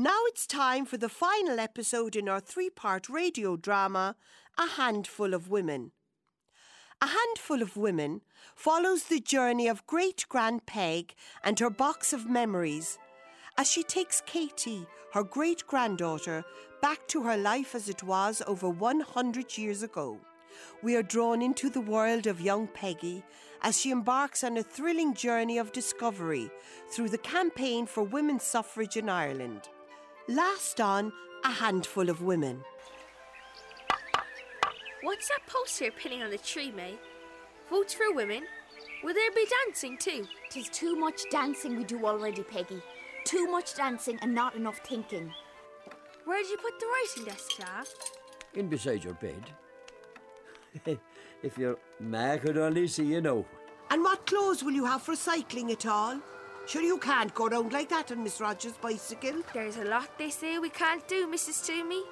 Now it's time for the final episode in our three part radio drama, A Handful of Women. A Handful of Women follows the journey of great Grand Peg and her box of memories as she takes Katie, her great granddaughter, back to her life as it was over 100 years ago. We are drawn into the world of young Peggy as she embarks on a thrilling journey of discovery through the campaign for women's suffrage in Ireland. Last on, a handful of women. What's that poster pinning on the tree, May? Votes for women? Will there be dancing too? Tis too much dancing we do already, Peggy. Too much dancing and not enough thinking. Where did you put the writing desk, Jack? In beside your bed. if your ma could only see you know. And what clothes will you have for cycling at all? Sure, you can't go round like that on Miss Rogers' bicycle. There's a lot they say we can't do, Mrs. Toomey.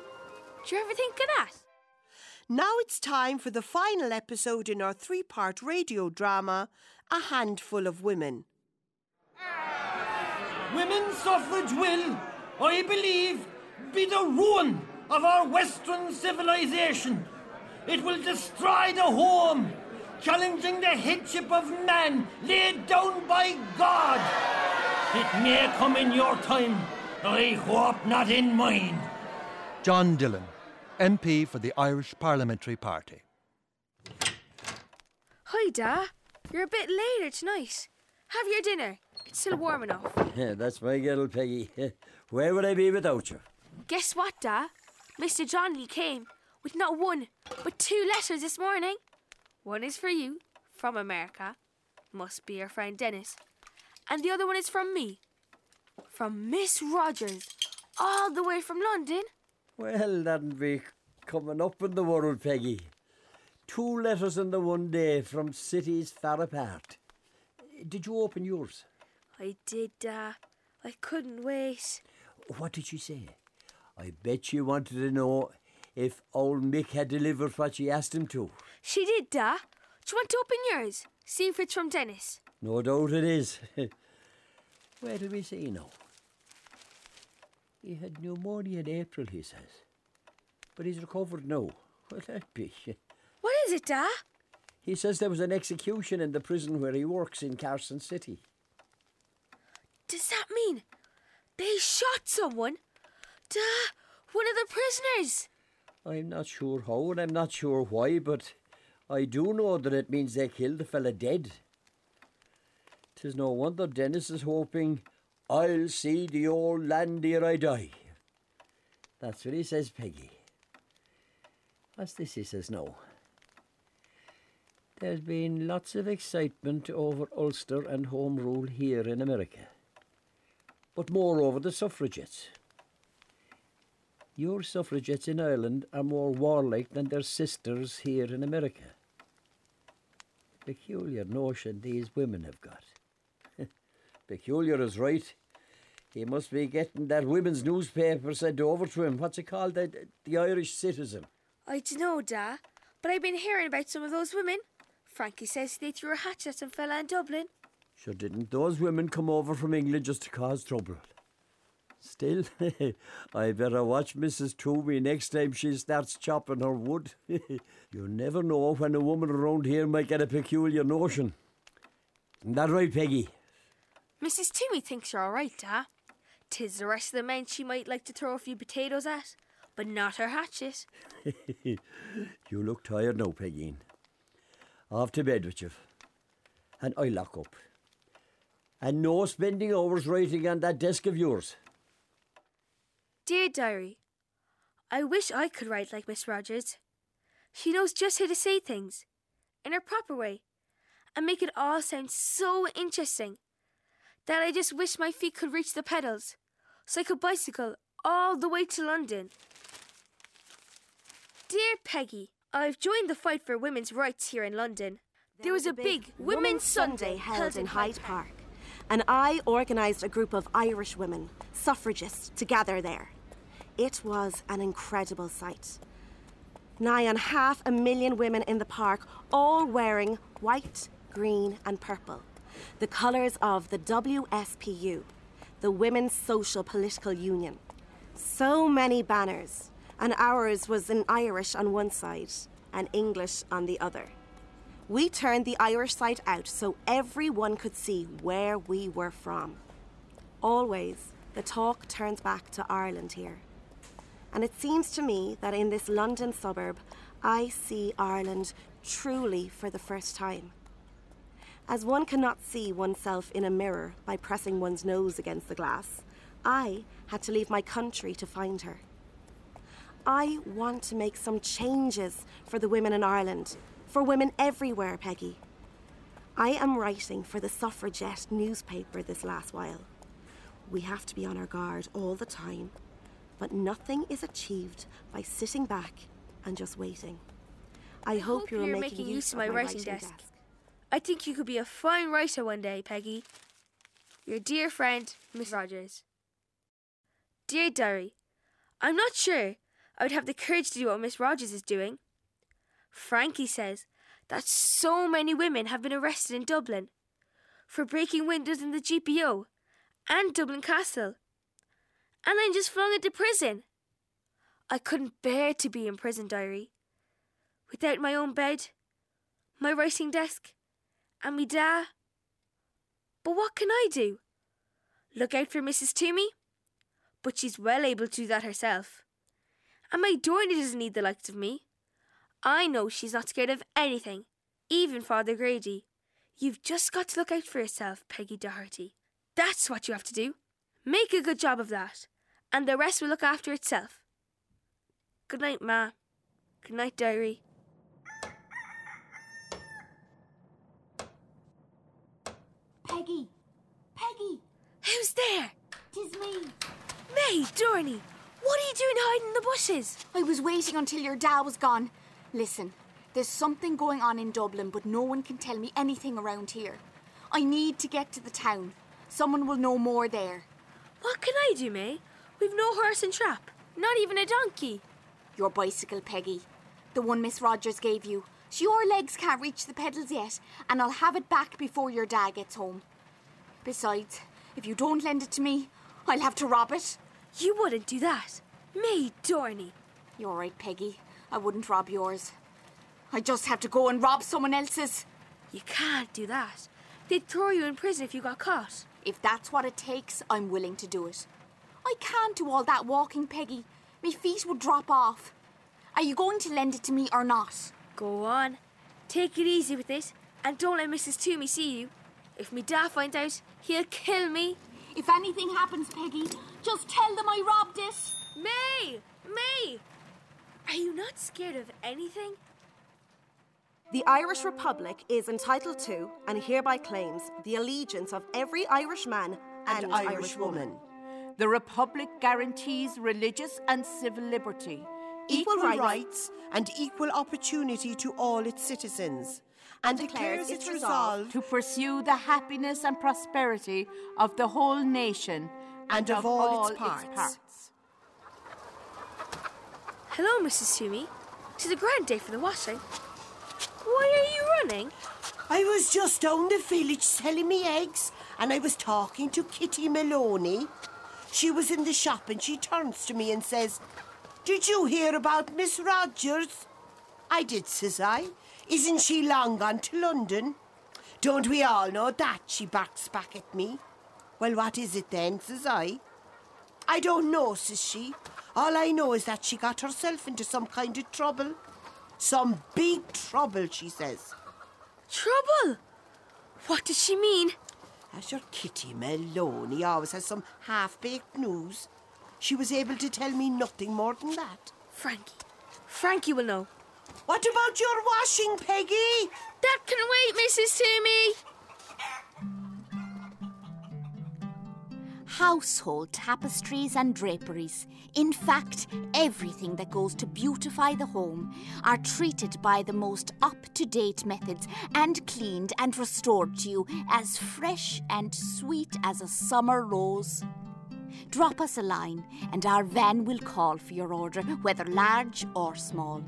Do you ever think of that? Now it's time for the final episode in our three part radio drama, A Handful of Women. Women's suffrage will, I believe, be the ruin of our Western civilization. It will destroy the home, challenging the headship of man laid down by God. It may come in your time, I hope not in mine. John Dillon, MP for the Irish Parliamentary Party. Hi, Da. You're a bit later tonight. Have your dinner. It's still warm enough. Yeah, that's my girl, Peggy. Where would I be without you? Guess what, Da? Mr. Johnny came with not one, but two letters this morning. One is for you, from America. Must be your friend Dennis. And the other one is from me, from Miss Rogers, all the way from London. Well, that'd be coming up in the world, Peggy. Two letters in the one day from cities far apart. Did you open yours? I did, Da. I couldn't wait. What did she say? I bet she wanted to know if old Mick had delivered what she asked him to. She did, Da. Do you want to open yours? See if it's from Dennis. No doubt it is. Where do we see now? He had pneumonia in April, he says. But he's recovered now. Well, that be. What is it, Da? He says there was an execution in the prison where he works in Carson City. Does that mean they shot someone? Da, one of the prisoners. I'm not sure how and I'm not sure why, but I do know that it means they killed the fella dead. 'Tis no wonder Dennis is hoping I'll see the old land ere I die. That's what he says, Peggy. What's this he says now? There's been lots of excitement over Ulster and Home Rule here in America, but more over the suffragettes. Your suffragettes in Ireland are more warlike than their sisters here in America. Peculiar notion these women have got. Peculiar is right. He must be getting that women's newspaper sent over to him. What's it called? The, the Irish Citizen. I dunno, Da, but I've been hearing about some of those women. Frankie says they threw a hatchet at some fella in Dublin. Sure, didn't those women come over from England just to cause trouble? Still, I better watch Mrs. Toomey next time she starts chopping her wood. you never know when a woman around here might get a peculiar notion. Isn't that right, Peggy? Mrs. Toomey thinks you're all right, Da. Tis the rest of the men she might like to throw a few potatoes at, but not her hatchet. you look tired now, Peggy. Off to bed with you. And I lock up. And no spending hours writing on that desk of yours. Dear Diary, I wish I could write like Miss Rogers. She knows just how to say things, in her proper way, and make it all sound so interesting that I just wish my feet could reach the pedals so I could bicycle all the way to London. Dear Peggy, I've joined the fight for women's rights here in London. There was a big Women's Sunday held in Hyde Park. and I organised a group of Irish women, suffragists, to gather there. It was an incredible sight. Nigh on half a million women in the park, all wearing white, green, and purple, the colours of the WSPU, the Women's Social Political Union. So many banners, and ours was in Irish on one side and English on the other. We turned the Irish side out so everyone could see where we were from. Always, the talk turns back to Ireland here. And it seems to me that in this London suburb, I see Ireland truly for the first time. As one cannot see oneself in a mirror by pressing one's nose against the glass, I had to leave my country to find her. I want to make some changes for the women in Ireland, for women everywhere, Peggy. I am writing for the suffragette newspaper this last while. We have to be on our guard all the time, but nothing is achieved by sitting back and just waiting. I, hope, hope you are you're making, making use of my writing desk. I think you could be a fine writer one day, Peggy. Your dear friend, Miss Rogers. Dear Diary, I'm not sure I would have the courage to do what Miss Rogers is doing. Frankie says that so many women have been arrested in Dublin for breaking windows in the GPO and Dublin Castle, and then just flung into prison. I couldn't bear to be in prison, Diary. Without my own bed, my writing desk, and me da. But what can I do? Look out for Mrs. Toomey? But she's well able to do that herself. And my Dorney doesn't need the likes of me. I know she's not scared of anything, even Father Grady. You've just got to look out for yourself, Peggy Doherty. That's what you have to do. Make a good job of that, and the rest will look after itself. Good night, Ma. Good night, Diary. Peggy! Peggy! Who's there? Tis me. May, Dorney, what are you doing hiding in the bushes? I was waiting until your dad was gone. Listen, there's something going on in Dublin, but no one can tell me anything around here. I need to get to the town. Someone will know more there. What can I do, May? We've no horse and trap, not even a donkey. Your bicycle, Peggy. The one Miss Rogers gave you. So your legs can't reach the pedals yet, and I'll have it back before your dad gets home. Besides, if you don't lend it to me, I'll have to rob it. You wouldn't do that. Me, Dorney. You're right, Peggy. I wouldn't rob yours. I just have to go and rob someone else's. You can't do that. They'd throw you in prison if you got caught. If that's what it takes, I'm willing to do it. I can't do all that walking, Peggy. My feet would drop off. Are you going to lend it to me or not? Go on. Take it easy with it, and don't let Mrs. Toomey see you. If me dad finds out, he'll kill me. If anything happens, Peggy, just tell them I robbed it. May! May! Are you not scared of anything? The Irish Republic is entitled to and hereby claims the allegiance of every Irish man and, and Irish woman. The Republic guarantees religious and civil liberty, equal, rights, rights and equal opportunity to all its citizens, and declares its resolve to pursue the happiness and prosperity of the whole nation and, of, all, all its, parts. its parts. Hello, Mrs. Toomey. It's a grand day for the washing. Why are you running? I was just down the village selling me eggs, and I was talking to Kitty Maloney. She was in the shop and she turns to me and says, Did you hear about Miss Rogers? I did, says I. Isn't she long gone to London? Don't we all know that? She barks back at me. Well, what is it then, says I. I don't know, says she. All I know is that she got herself into some kind of trouble. Some big trouble, she says. Trouble? What does she mean? As your Kitty Maloney always has some half-baked news. She was able to tell me nothing more than that. Frankie. Frankie will know. What about your washing, Peggy? That can wait, Mrs. Toomey. Household tapestries and draperies, in fact, everything that goes to beautify the home, are treated by the most up to date methods and cleaned and restored to you as fresh and sweet as a summer rose. Drop us a line, and our van will call for your order, whether large or small.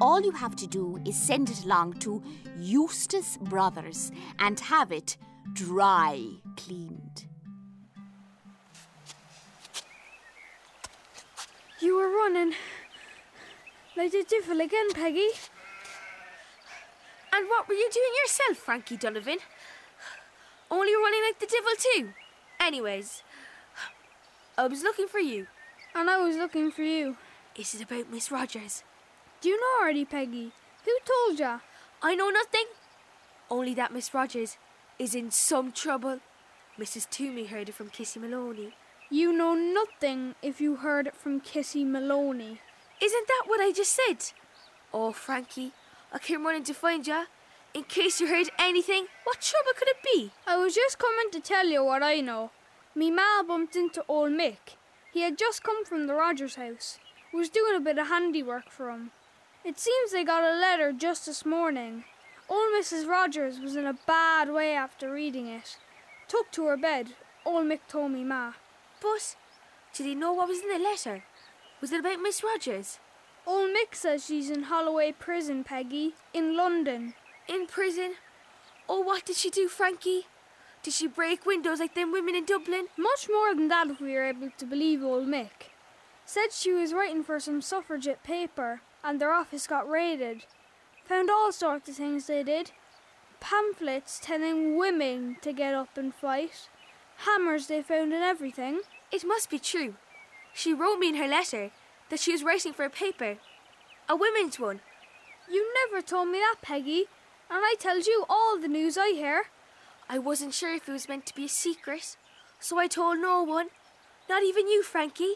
All you have to do is send it along to Eustace Brothers and have it dry cleaned. Running like the devil again, Peggy. And what were you doing yourself, Frankie Donovan? Only running like the devil, too. Anyways, I was looking for you. And I was looking for you. Is it about Miss Rogers? Do you know already, Peggy? Who told ya? I know nothing. Only that Miss Rogers is in some trouble. Mrs. Toomey heard it from Kissy Maloney. You know nothing if you heard it from Kissy Maloney. Isn't that what I just said? Oh, Frankie, I came running to find you. In case you heard anything, what trouble could it be? I was just coming to tell you what I know. Me ma bumped into old Mick. He had just come from the Rogers house. Was doing a bit of handiwork for him. It seems they got a letter just this morning. Old Mrs. Rogers was in a bad way after reading it. Took to her bed, old Mick told me ma. But did he know what was in the letter? Was it about Miss Rogers? Old Mick says she's in Holloway prison, Peggy, in London. In prison? Oh, what did she do, Frankie? Did she break windows like them women in Dublin? Much more than that, if we are able to believe old Mick. Said she was writing for some suffragette paper, and their office got raided. Found all sorts of things they did. Pamphlets telling women to get up and fight. Hammers they found and everything. It must be true. She wrote me in her letter that she was writing for a paper. A women's one. You never told me that, Peggy, and I tells you all the news I hear. I wasn't sure if it was meant to be a secret, so I told no one. Not even you, Frankie.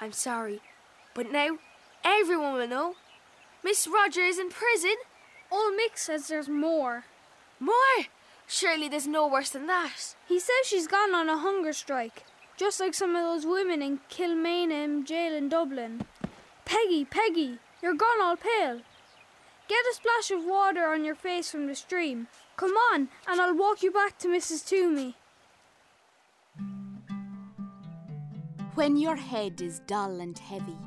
I'm sorry, but now everyone will know. Miss Roger is in prison. Old Mick says there's more. More? Surely there's no worse than that. He says she's gone on a hunger strike, just like some of those women in Kilmainham jail in Dublin. Peggy, Peggy, you're gone all pale. Get a splash of water on your face from the stream. Come on, and I'll walk you back to Mrs. Toomey. When your head is dull and heavy,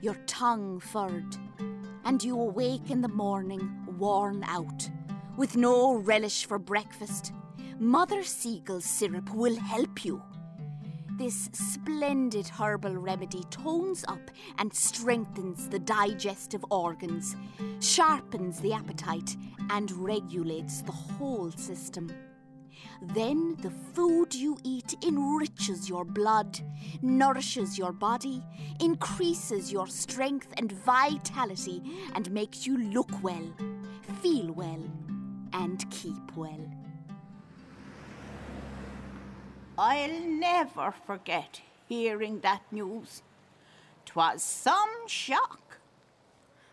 your tongue furred, and you awake in the morning worn out, with no relish for breakfast, Mother Seigel's syrup will help you. This splendid herbal remedy tones up and strengthens the digestive organs, sharpens the appetite, and regulates the whole system. Then the food you eat enriches your blood, nourishes your body, increases your strength and vitality, and makes you look well, feel well, and keep well. I'll never forget hearing that news. 'Twas some shock.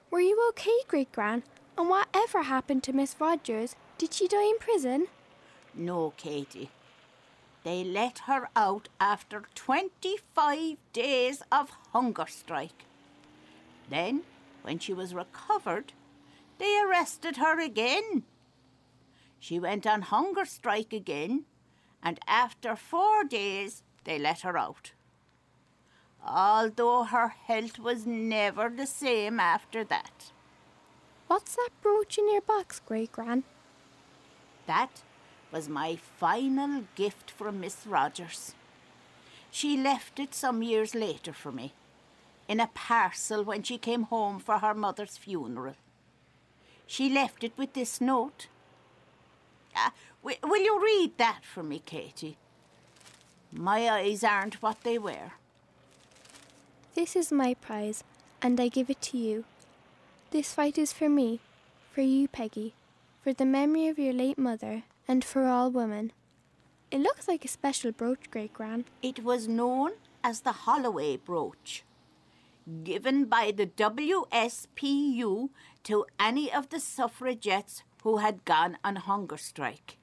Were you okay, Great Gran? And whatever happened to Miss Rogers? Did she die in prison? No, Katie. They let her out after 25 days of hunger strike. Then, when she was recovered, they arrested her again. She went on hunger strike again, and after four days, they let her out. Although her health was never the same after that. What's that brooch in your box, Great Gran? That was my final gift from Miss Rogers. She left it some years later for me, in a parcel when she came home for her mother's funeral. She left it with this note. Uh, wi- will you read that for me, Katie? My eyes aren't what they were. This is my prize, and I give it to you. This fight is for me, for you, Peggy, for the memory of your late mother, and for all women. It looks like a special brooch, Great Gran. It was known as the Holloway brooch, given by the WSPU to any of the suffragettes who had gone on hunger strike.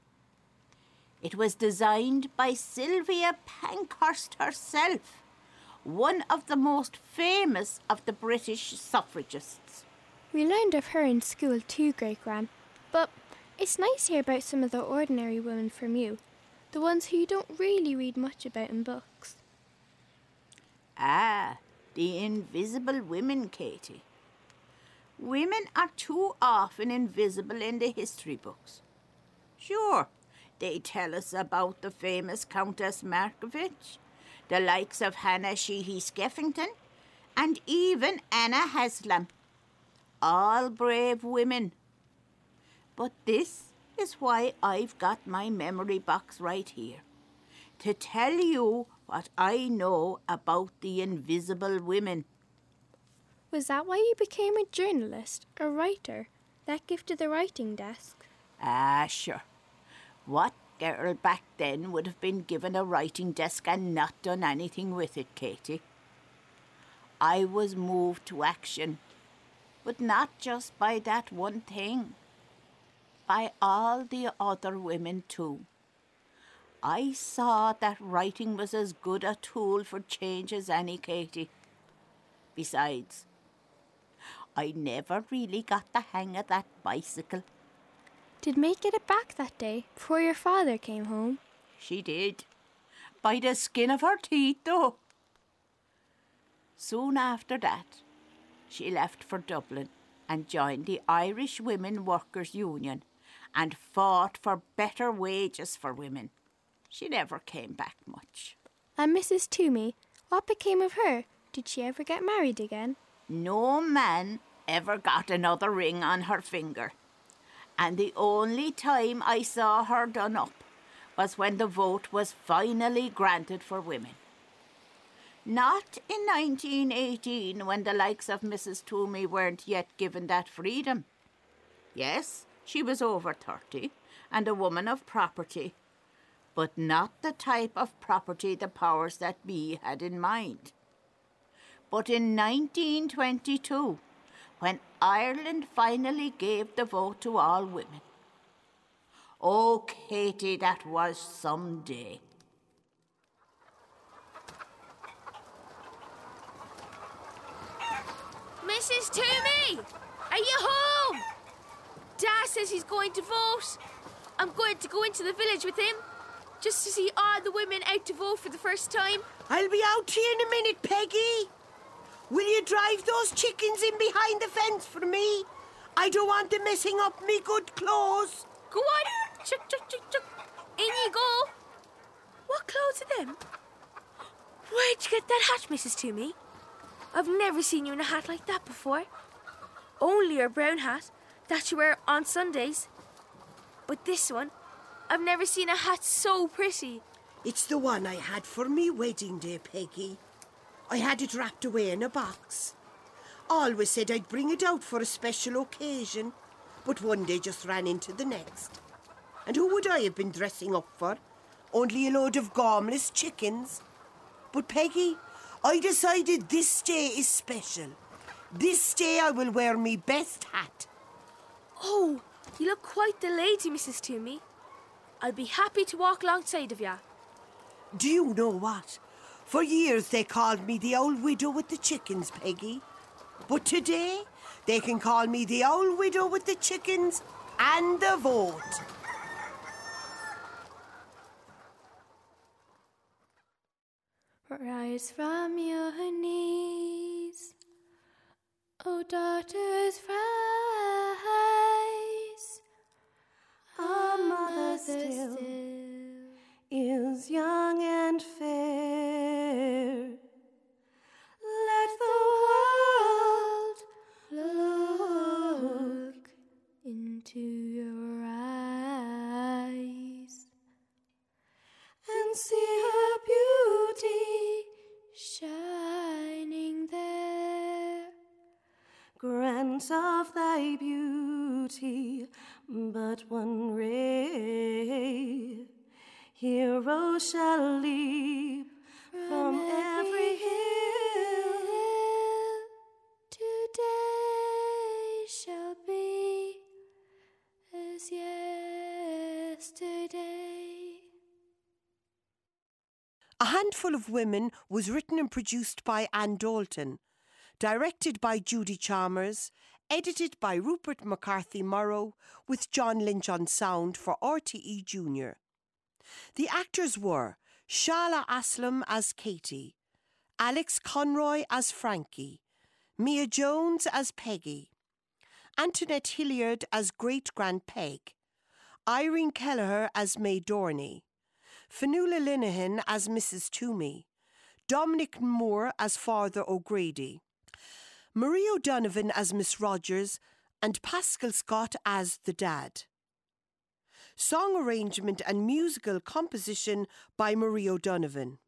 It was designed by Sylvia Pankhurst herself, one of the most famous of the British suffragists. We learned of her in school too, Great Gran. But it's nice to hear about some of the ordinary women from you, the ones who you don't really read much about in books. Ah, the invisible women, Katie. Women are too often invisible in the history books. Sure, they tell us about the famous Countess Markievicz, the likes of Hannah Sheehy Skeffington, and even Anna Haslam. All brave women. But this is why I've got my memory box right here. To tell you what I know about the invisible women. Was that why you became a journalist, a writer, that gifted the writing desk? Ah, sure. What girl back then would have been given a writing desk and not done anything with it, Katie? I was moved to action, but not just by that one thing, by all the other women too. I saw that writing was as good a tool for change as any, Katie. Besides, I never really got the hang of that bicycle. Did May get it back that day before your father came home? She did. By the skin of her teeth, though. Soon after that, she left for Dublin and joined the Irish Women Workers' Union and fought for better wages for women. She never came back much. And Mrs. Toomey, what became of her? Did she ever get married again? No man ever got another ring on her finger. And the only time I saw her done up was when the vote was finally granted for women. Not in 1918 when the likes of Mrs. Toomey weren't yet given that freedom. Yes, she was over 30 and a woman of property, but not the type of property the powers that be had in mind. But in 1922, when Ireland finally gave the vote to all women, oh, Katie, that was some day. Mrs. Toomey, are you home? Dad says he's going to vote. I'm going to go into the village with him just to see all the women out to vote for the first time. I'll be out here in a minute, Peggy. Will you drive those chickens in behind the fence for me? I don't want them messing up me good clothes. Go on. Chuck, chuck, chuck, chuck. In you go. What clothes are them? Where'd you get that hat, Mrs. Toomey? I've never seen you in a hat like that before. Only your brown hat that you wear on Sundays. But this one, I've never seen a hat so pretty. It's the one I had for me wedding day, Peggy. I had it wrapped away in a box. Always said I'd bring it out for a special occasion, but one day just ran into the next. And who would I have been dressing up for? Only a load of gormless chickens. But Peggy, I decided this day is special. This day I will wear me best hat. Oh, you look quite the lady, Mrs. Toomey. I'll be happy to walk alongside of ya. Do you know what? For years they called me the old widow with the chickens, Peggy. But today they can call me the old widow with the chickens and the vote. Rise from your knees, O daughters, rise. Our mother still is young and fair. Let the world Look into your eyes and see her beauty shining there. grant of thy beauty but one ray. Heroes shall leap from every hill. Today shall be as yesterday. A Handful of Women was written and produced by Anne Dalton, directed by Judy Chalmers, edited by Rupert McCarthy Morrow, with John Lynch on sound for RTE Junior. The actors were Shala Aslam as Katie, Alex Conroy as Frankie, Mia Jones as Peggy, Antoinette Hilliard as Great Grand Peg, Irene Kelleher as May Dorney, Fanula Linehan as Mrs. Toomey, Dominic Moore as Father O'Grady, Marie O'Donovan as Miss Rogers, and Pascal Scott as the dad. Song arrangement and musical composition by Marie O'Donovan.